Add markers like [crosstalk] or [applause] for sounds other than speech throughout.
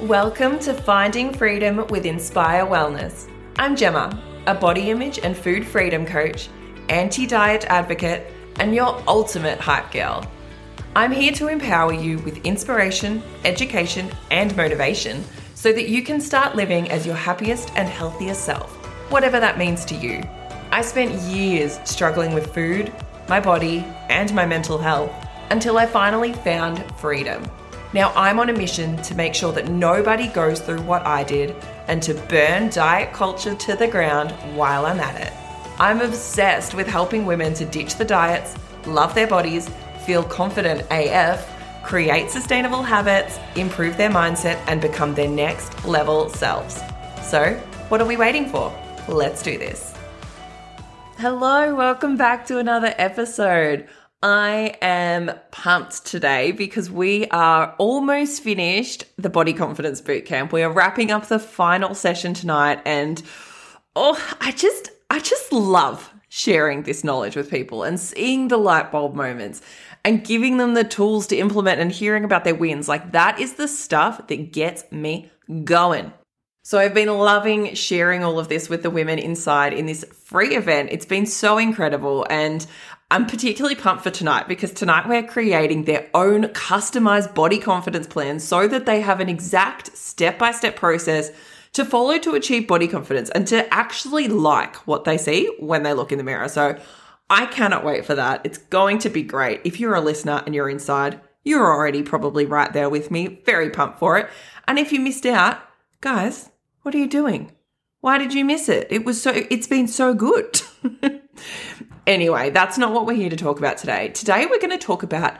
Welcome to Finding Freedom with Inspire Wellness. I'm Gemma, a body image and food freedom coach, anti diet advocate, and your ultimate hype girl. I'm here to empower you with inspiration, education, and motivation so that you can start living as your happiest and healthiest self, whatever that means to you. I spent years struggling with food, my body, and my mental health until I finally found freedom. Now I'm on a mission to make sure that nobody goes through what I did and to burn diet culture to the ground while I'm at it. I'm obsessed with helping women to ditch the diets, love their bodies, feel confident AF, create sustainable habits, improve their mindset, and become their next level selves. So, what are we waiting for? Let's do this. Hello, welcome back to another episode. I am pumped today because we are almost finished the body confidence bootcamp. We are wrapping up the final session tonight and oh, I just I just love sharing this knowledge with people and seeing the light bulb moments and giving them the tools to implement and hearing about their wins. Like that is the stuff that gets me going. So I've been loving sharing all of this with the women inside in this free event. It's been so incredible and I'm particularly pumped for tonight because tonight we're creating their own customized body confidence plan so that they have an exact step by step process to follow to achieve body confidence and to actually like what they see when they look in the mirror. So I cannot wait for that. It's going to be great. If you're a listener and you're inside, you're already probably right there with me. Very pumped for it. And if you missed out, guys, what are you doing? Why did you miss it? It was so, it's been so good. [laughs] Anyway, that's not what we're here to talk about today. Today, we're going to talk about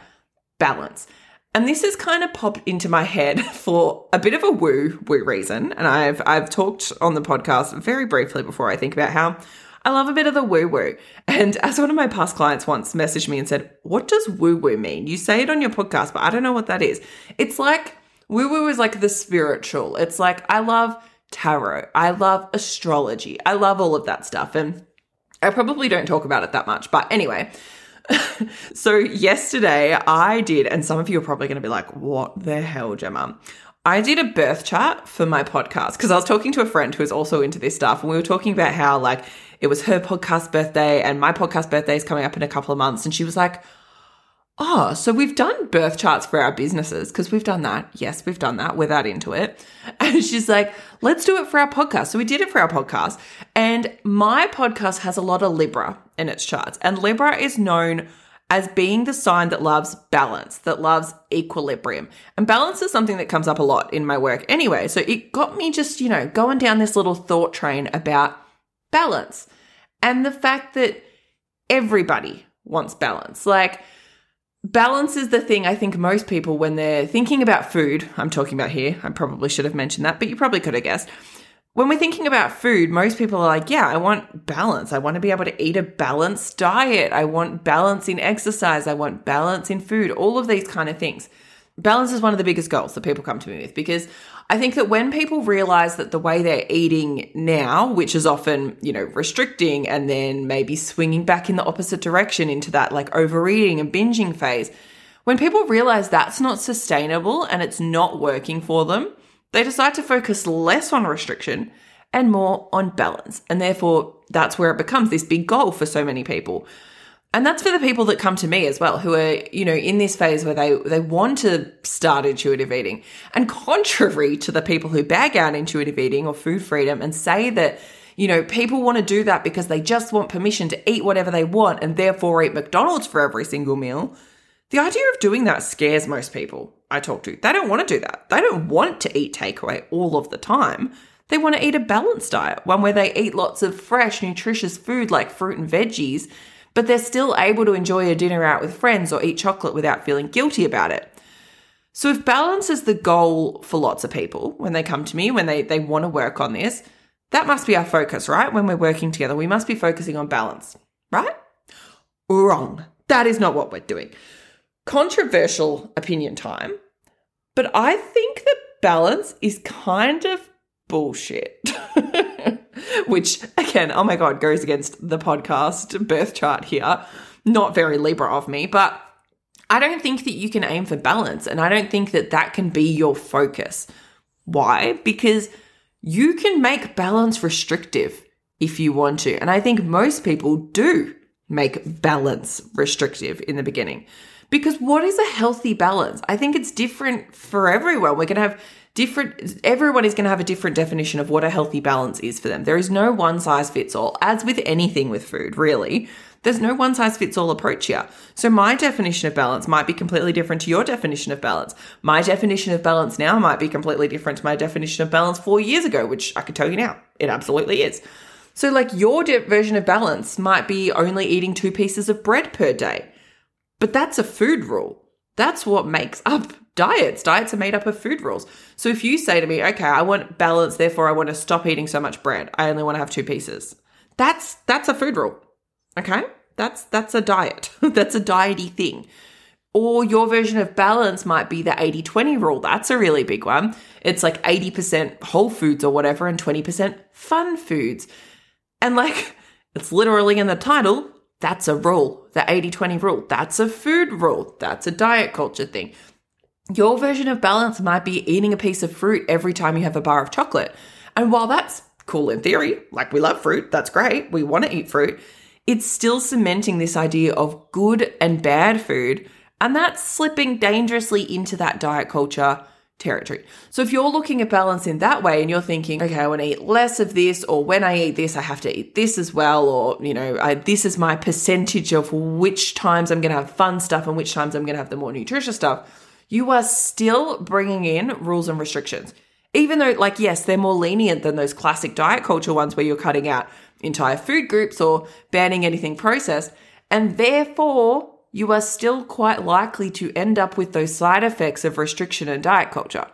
balance. And this has kind of popped into my head [laughs] for a bit of a woo woo reason. And I've I've talked on the podcast very briefly before I think about how I love a bit of the woo woo. And [laughs] as one of my past clients once messaged me and said, What does woo woo mean? You say it on your podcast, but I don't know what that is. It's like woo woo is like the spiritual. It's like I love tarot. I love astrology. I love all of that stuff. And I probably don't talk about it that much, but anyway. [laughs] so yesterday I did, and some of you are probably going to be like, what the hell, Gemma? I did a birth chart for my podcast because I was talking to a friend who is also into this stuff, and we were talking about how like it was her podcast birthday and my podcast birthday is coming up in a couple of months, and she was like, Oh, so we've done birth charts for our businesses because we've done that. Yes, we've done that. We're that into it. [laughs] And she's like, let's do it for our podcast. So we did it for our podcast. And my podcast has a lot of Libra in its charts. And Libra is known as being the sign that loves balance, that loves equilibrium. And balance is something that comes up a lot in my work anyway. So it got me just, you know, going down this little thought train about balance and the fact that everybody wants balance. Like, balance is the thing I think most people, when they're thinking about food, I'm talking about here, I probably should have mentioned that, but you probably could have guessed. When we're thinking about food, most people are like, yeah, I want balance. I want to be able to eat a balanced diet. I want balance in exercise. I want balance in food, all of these kind of things. Balance is one of the biggest goals that people come to me with because I think that when people realize that the way they're eating now, which is often, you know, restricting and then maybe swinging back in the opposite direction into that like overeating and binging phase, when people realize that's not sustainable and it's not working for them, they decide to focus less on restriction and more on balance. And therefore, that's where it becomes this big goal for so many people. And that's for the people that come to me as well, who are, you know, in this phase where they, they want to start intuitive eating. And contrary to the people who bag out intuitive eating or food freedom and say that, you know, people want to do that because they just want permission to eat whatever they want and therefore eat McDonald's for every single meal. The idea of doing that scares most people I talk to. They don't want to do that. They don't want to eat takeaway all of the time. They want to eat a balanced diet, one where they eat lots of fresh, nutritious food like fruit and veggies but they're still able to enjoy a dinner out with friends or eat chocolate without feeling guilty about it. So if balance is the goal for lots of people when they come to me, when they, they want to work on this, that must be our focus, right? When we're working together, we must be focusing on balance, right? Wrong. That is not what we're doing. Controversial opinion time, but I think that balance is kind of bullshit. [laughs] which again, oh my God, goes against the podcast birth chart here. Not very Libra of me, but I don't think that you can aim for balance. And I don't think that that can be your focus. Why? Because you can make balance restrictive if you want to. And I think most people do make balance restrictive in the beginning. Because what is a healthy balance? I think it's different for everyone. We're going to have different, everyone is going to have a different definition of what a healthy balance is for them. There is no one size fits all, as with anything with food, really. There's no one size fits all approach here. So, my definition of balance might be completely different to your definition of balance. My definition of balance now might be completely different to my definition of balance four years ago, which I can tell you now, it absolutely is. So, like, your version of balance might be only eating two pieces of bread per day. But that's a food rule. That's what makes up diets. Diets are made up of food rules. So if you say to me, okay, I want balance, therefore I want to stop eating so much bread. I only want to have two pieces. That's that's a food rule. Okay? That's that's a diet. [laughs] that's a diety thing. Or your version of balance might be the 80-20 rule. That's a really big one. It's like 80% whole foods or whatever and 20% fun foods. And like [laughs] it's literally in the title, that's a rule. The 80 20 rule. That's a food rule. That's a diet culture thing. Your version of balance might be eating a piece of fruit every time you have a bar of chocolate. And while that's cool in theory, like we love fruit, that's great, we want to eat fruit, it's still cementing this idea of good and bad food. And that's slipping dangerously into that diet culture territory. So if you're looking at balance in that way and you're thinking, okay, I want to eat less of this, or when I eat this, I have to eat this as well, or, you know, I, this is my percentage of which times I'm going to have fun stuff and which times I'm going to have the more nutritious stuff, you are still bringing in rules and restrictions. Even though, like, yes, they're more lenient than those classic diet culture ones where you're cutting out entire food groups or banning anything processed. And therefore, you are still quite likely to end up with those side effects of restriction and diet culture.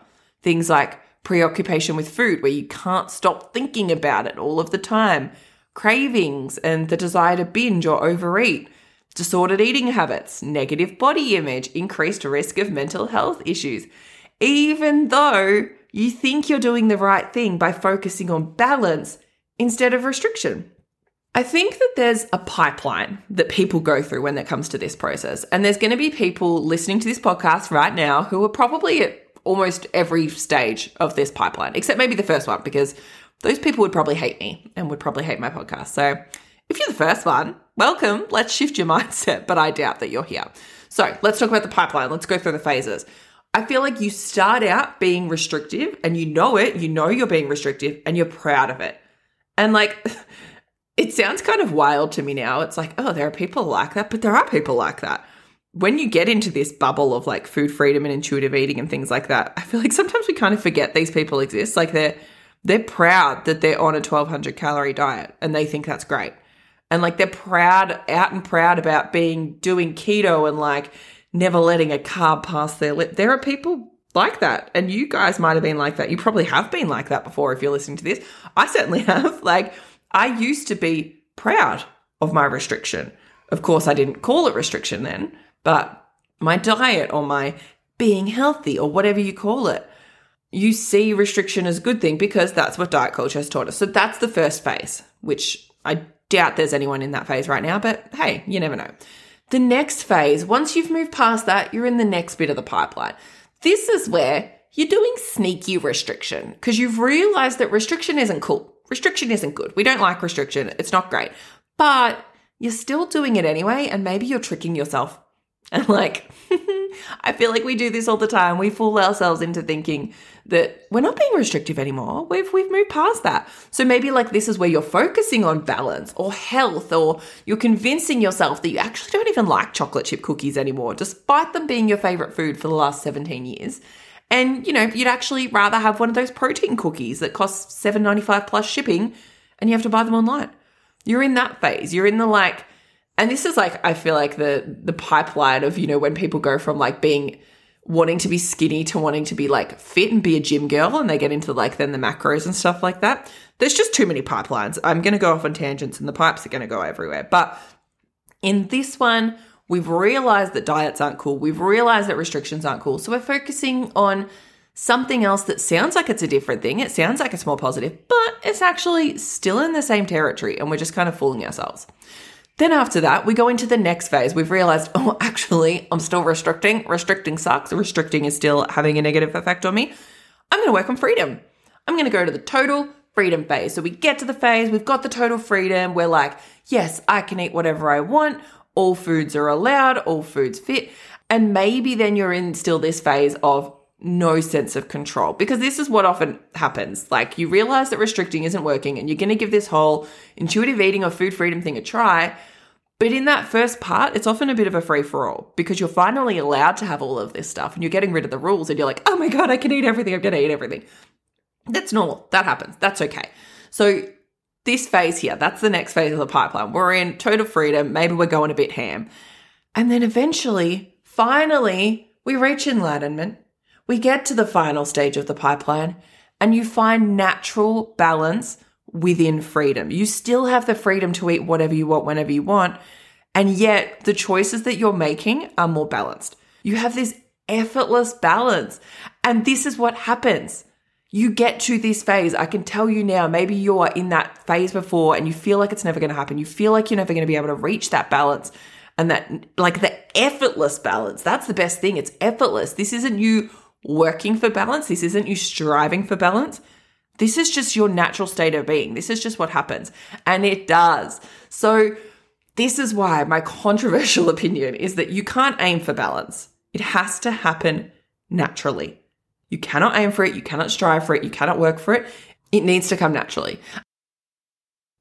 Things like preoccupation with food, where you can't stop thinking about it all of the time, cravings and the desire to binge or overeat, disordered eating habits, negative body image, increased risk of mental health issues. Even though you think you're doing the right thing by focusing on balance instead of restriction. I think that there's a pipeline that people go through when it comes to this process. And there's going to be people listening to this podcast right now who are probably at almost every stage of this pipeline, except maybe the first one, because those people would probably hate me and would probably hate my podcast. So if you're the first one, welcome. Let's shift your [laughs] mindset, but I doubt that you're here. So let's talk about the pipeline. Let's go through the phases. I feel like you start out being restrictive and you know it, you know you're being restrictive and you're proud of it. And like, [laughs] it sounds kind of wild to me now. It's like, oh, there are people like that, but there are people like that. When you get into this bubble of like food freedom and intuitive eating and things like that, I feel like sometimes we kind of forget these people exist. Like they're they're proud that they're on a 1200 calorie diet and they think that's great. And like they're proud out and proud about being doing keto and like never letting a carb pass their lip. There are people like that. And you guys might have been like that. You probably have been like that before if you're listening to this. I certainly [laughs] have. Like I used to be proud of my restriction. Of course, I didn't call it restriction then, but my diet or my being healthy or whatever you call it, you see restriction as a good thing because that's what diet culture has taught us. So that's the first phase, which I doubt there's anyone in that phase right now, but hey, you never know. The next phase, once you've moved past that, you're in the next bit of the pipeline. This is where you're doing sneaky restriction because you've realized that restriction isn't cool. Restriction isn't good. We don't like restriction. It's not great. But you're still doing it anyway, and maybe you're tricking yourself. And like, [laughs] I feel like we do this all the time. We fool ourselves into thinking that we're not being restrictive anymore. We've we've moved past that. So maybe like this is where you're focusing on balance or health, or you're convincing yourself that you actually don't even like chocolate chip cookies anymore, despite them being your favorite food for the last 17 years. And, you know, you'd actually rather have one of those protein cookies that costs seven ninety five plus shipping and you have to buy them online. You're in that phase. You're in the like, and this is like, I feel like the, the pipeline of, you know, when people go from like being, wanting to be skinny to wanting to be like fit and be a gym girl and they get into like then the macros and stuff like that. There's just too many pipelines. I'm going to go off on tangents and the pipes are going to go everywhere. But in this one, We've realized that diets aren't cool. We've realized that restrictions aren't cool. So we're focusing on something else that sounds like it's a different thing. It sounds like it's more positive, but it's actually still in the same territory and we're just kind of fooling ourselves. Then after that, we go into the next phase. We've realized, [laughs] oh, actually, I'm still restricting. Restricting sucks. Restricting is still having a negative effect on me. I'm going to work on freedom. I'm going to go to the total freedom phase. So we get to the phase, we've got the total freedom. We're like, yes, I can eat whatever I want. All foods are allowed, all foods fit. And maybe then you're in still this phase of no sense of control because this is what often happens. Like you realize that restricting isn't working and you're going to give this whole intuitive eating or food freedom thing a try. But in that first part, it's often a bit of a free for all because you're finally allowed to have all of this stuff and you're getting rid of the rules and you're like, oh my God, I can eat everything. I'm going to eat everything. That's normal. That happens. That's okay. So, this phase here, that's the next phase of the pipeline. We're in total freedom. Maybe we're going a bit ham. And then eventually, finally, we reach enlightenment. We get to the final stage of the pipeline and you find natural balance within freedom. You still have the freedom to eat whatever you want whenever you want. And yet the choices that you're making are more balanced. You have this effortless balance. And this is what happens you get to this phase. I can tell you now, maybe you are in that phase before and you feel like it's never going to happen. You feel like you're never going to be able to reach that balance and that, like the effortless balance. That's the best thing. It's effortless. This isn't you working for balance. This isn't you striving for balance. This is just your natural state of being. This is just what happens. And it does. So, this is why my controversial [laughs] opinion is that you can't aim for balance. It has to happen naturally. You cannot aim for it, you cannot strive for it, you cannot work for it. It needs to come naturally.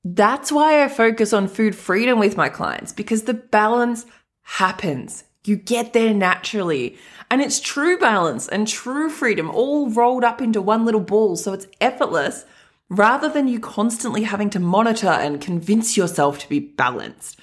That's why I focus on food freedom with my clients because the balance happens. You get there naturally. And it's true balance and true freedom all rolled up into one little ball. So it's effortless rather than you constantly having to monitor and convince yourself to be balanced.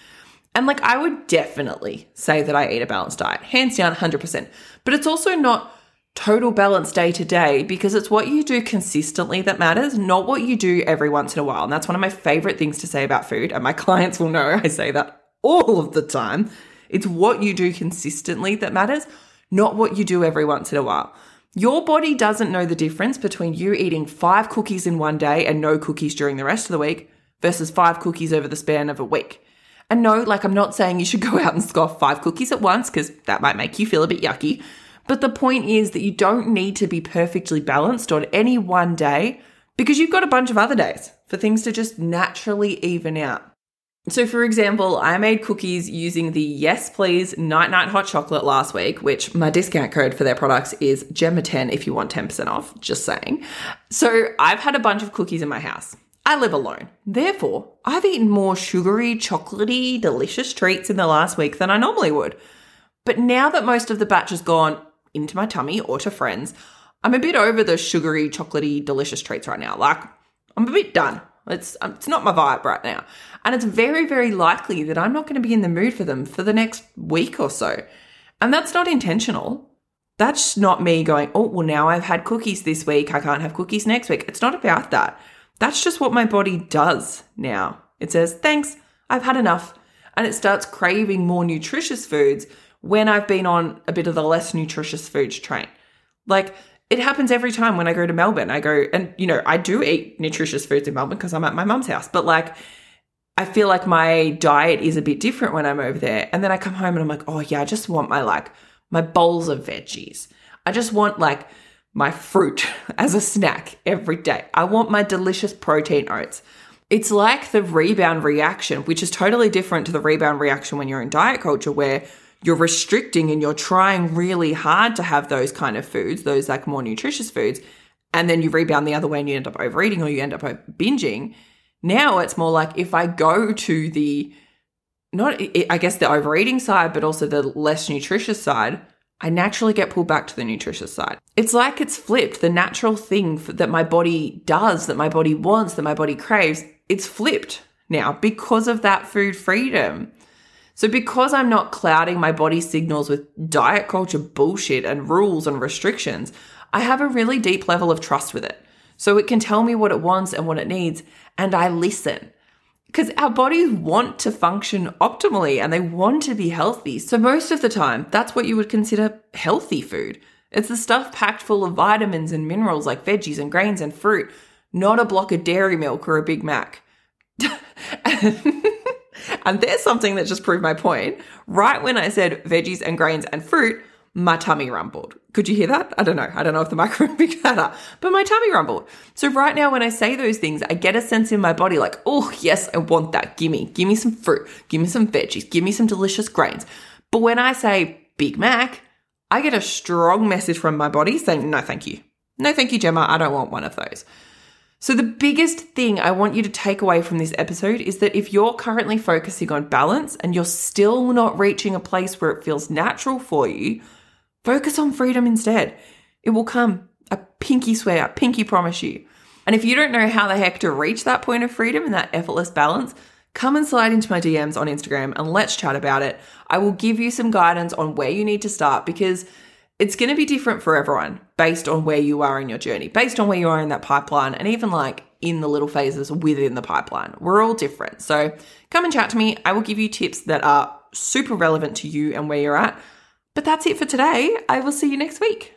And like, I would definitely say that I eat a balanced diet, hands down, 100%. But it's also not total balance day to day because it's what you do consistently that matters, not what you do every once in a while. And that's one of my favorite things to say about food. And my [laughs] clients will know I say that all of the time. It's what you do consistently that matters, not what you do every once in a while. Your body doesn't know the difference between you eating five cookies in one day and no cookies during the rest of the week versus five cookies over the span of a week. And no, like I'm not saying you should [laughs] go out and scoff five cookies at once because that might make you feel a bit yucky. But the point is that you don't need to be perfectly balanced on any one day because you've got a bunch of other days for things to just naturally even out. So, for example, I made cookies using the Yes Please Night Night Hot Chocolate last week, which my discount code for their products is Gemma10 if you want 10% off, just saying. So, I've had a bunch of cookies in my house. I live alone. Therefore, I've eaten more sugary, chocolatey, delicious treats in the last week than I normally would. But now that most of the batch has gone, into my tummy or to friends. I'm a bit over the sugary, chocolatey, delicious treats right now. Like, I'm a bit done. It's um, it's not my vibe right now. And it's very, very likely that I'm not going to be in the mood for them for the next week or so. And that's not intentional. That's not me going, oh, well, now I've had cookies this week. I can't have cookies next week. It's not about that. That's just what my body does now. It says, thanks, I've had enough. And it starts craving more nutritious foods, when I've been on a bit of the less nutritious foods train. Like it happens every time when I go to Melbourne. I go and you know, I do eat nutritious foods in Melbourne because I'm at my mum's house, but like I feel like my diet is a bit different when I'm over there. And then I come home and I'm like, "Oh yeah, I just want my like my bowls of veggies. I just want like my fruit [laughs] as a snack every day. I want my delicious protein oats." It's like the rebound reaction, which is totally different to the rebound reaction when you're in diet culture where you're restricting and you're trying really hard to have those kind of foods, those like more nutritious foods, and then you rebound the other way and you end up overeating or you end up binging. Now it's more like if I go to the not I guess the overeating side, but also the less nutritious side, I naturally get pulled back to the nutritious side. It's like it's flipped. The natural thing that my body does, that my body wants, that my body craves, it's flipped now because of that food freedom. So, because I'm not clouding my body signals with diet culture bullshit and rules and restrictions, I have a really deep level of trust with it. So, it can tell me what it wants and what it needs, and I listen. Because our bodies want to function optimally and they want to be healthy. So, most of the time, that's what you would consider healthy food. It's the stuff packed full of vitamins and minerals like veggies and grains and fruit, not a block of dairy milk or a Big Mac. [laughs] there's something that just proved my point. Right when I said veggies and grains and fruit, my tummy rumbled. Could you hear that? I don't know. I don't know if the [laughs] microphone picked that up, but my tummy rumbled. So right now, when I say those things, I get a sense in my body like, oh, yes, I want that. Gimme, give me some fruit, give me some veggies, give me some delicious grains. But when I say Big Mac, I get a strong message from my body saying, no, thank you. No, thank you, Gemma. I don't want one of those. So, the biggest thing I want you to take away from this episode is that if you're currently focusing on balance and you're still not reaching a place where it feels natural for you, focus on freedom instead. It will come. A pinky swear, pinky promise you. And if you don't know how the heck to reach that point of freedom and that effortless balance, come and slide into my DMs on Instagram and let's chat about it. I will give you some guidance on where you need to start because it's going to be different for everyone based on where you are in your journey, based on where you are in that pipeline, and even like in the little phases within the pipeline. We're all different. So come and chat to me. I will give you tips that are super relevant to you and where you're at. But that's it for today. I will see you next week.